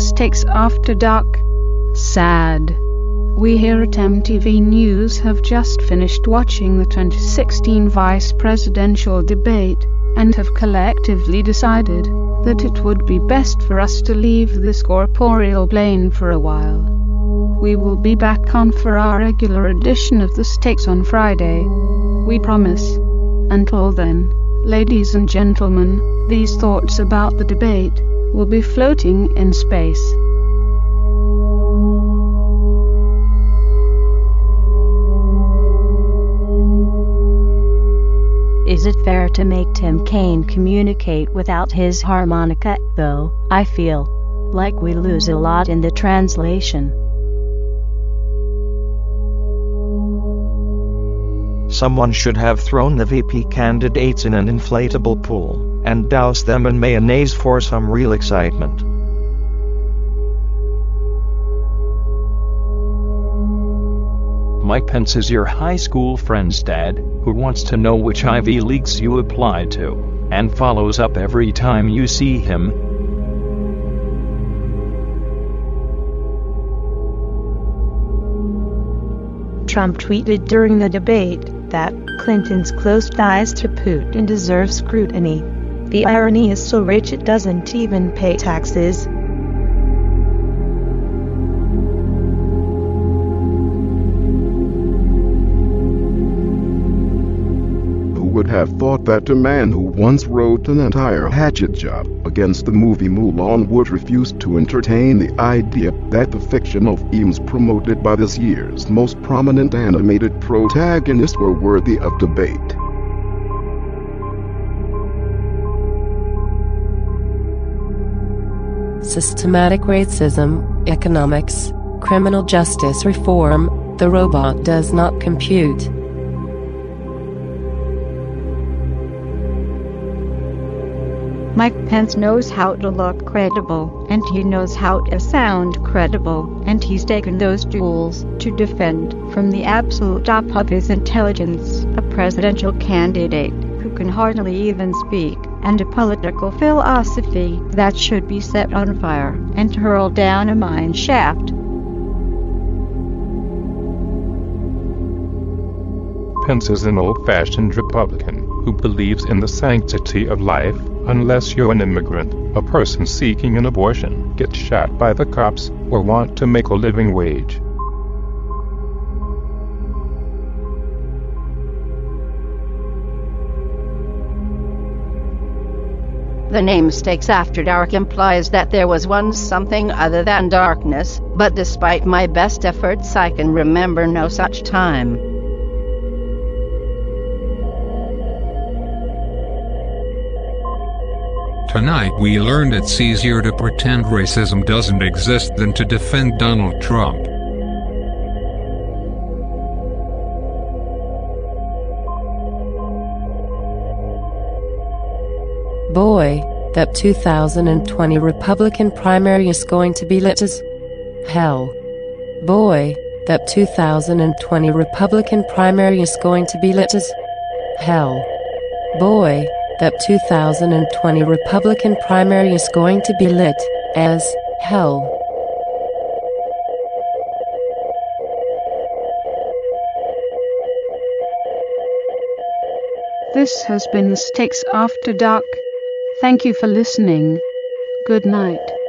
Mistakes After Dark. Sad. We here at MTV News have just finished watching the 2016 vice presidential debate and have collectively decided that it would be best for us to leave this corporeal plane for a while. We will be back on for our regular edition of the Stakes on Friday. We promise. Until then, ladies and gentlemen, these thoughts about the debate will be floating in space. Is it fair to make Tim Kaine communicate without his harmonica, though? I feel like we lose a lot in the translation. Someone should have thrown the VP candidates in an inflatable pool and doused them in mayonnaise for some real excitement. Mike Pence is your high school friend's dad, who wants to know which Ivy Leagues you applied to, and follows up every time you see him. Trump tweeted during the debate that Clinton's close ties to Putin deserve scrutiny. The irony is so rich it doesn't even pay taxes. Would have thought that a man who once wrote an entire hatchet job against the movie Mulan would refuse to entertain the idea that the fiction of Eames promoted by this year's most prominent animated protagonist were worthy of debate. systematic racism, economics, criminal justice reform, the robot does not compute. Mike Pence knows how to look credible, and he knows how to sound credible, and he's taken those tools to defend from the absolute top of his intelligence a presidential candidate who can hardly even speak, and a political philosophy that should be set on fire and hurled down a mine shaft. Pence is an old-fashioned Republican who believes in the sanctity of life unless you're an immigrant, a person seeking an abortion, get shot by the cops, or want to make a living wage. The name Stakes After Dark implies that there was once something other than darkness, but despite my best efforts, I can remember no such time. Tonight we learned it's easier to pretend racism doesn't exist than to defend Donald Trump. Boy, that 2020 Republican primary is going to be lit as hell. Boy, that 2020 Republican primary is going to be lit as hell. Boy, that 2020 Republican primary is going to be lit as hell. This has been Stakes After Dark. Thank you for listening. Good night.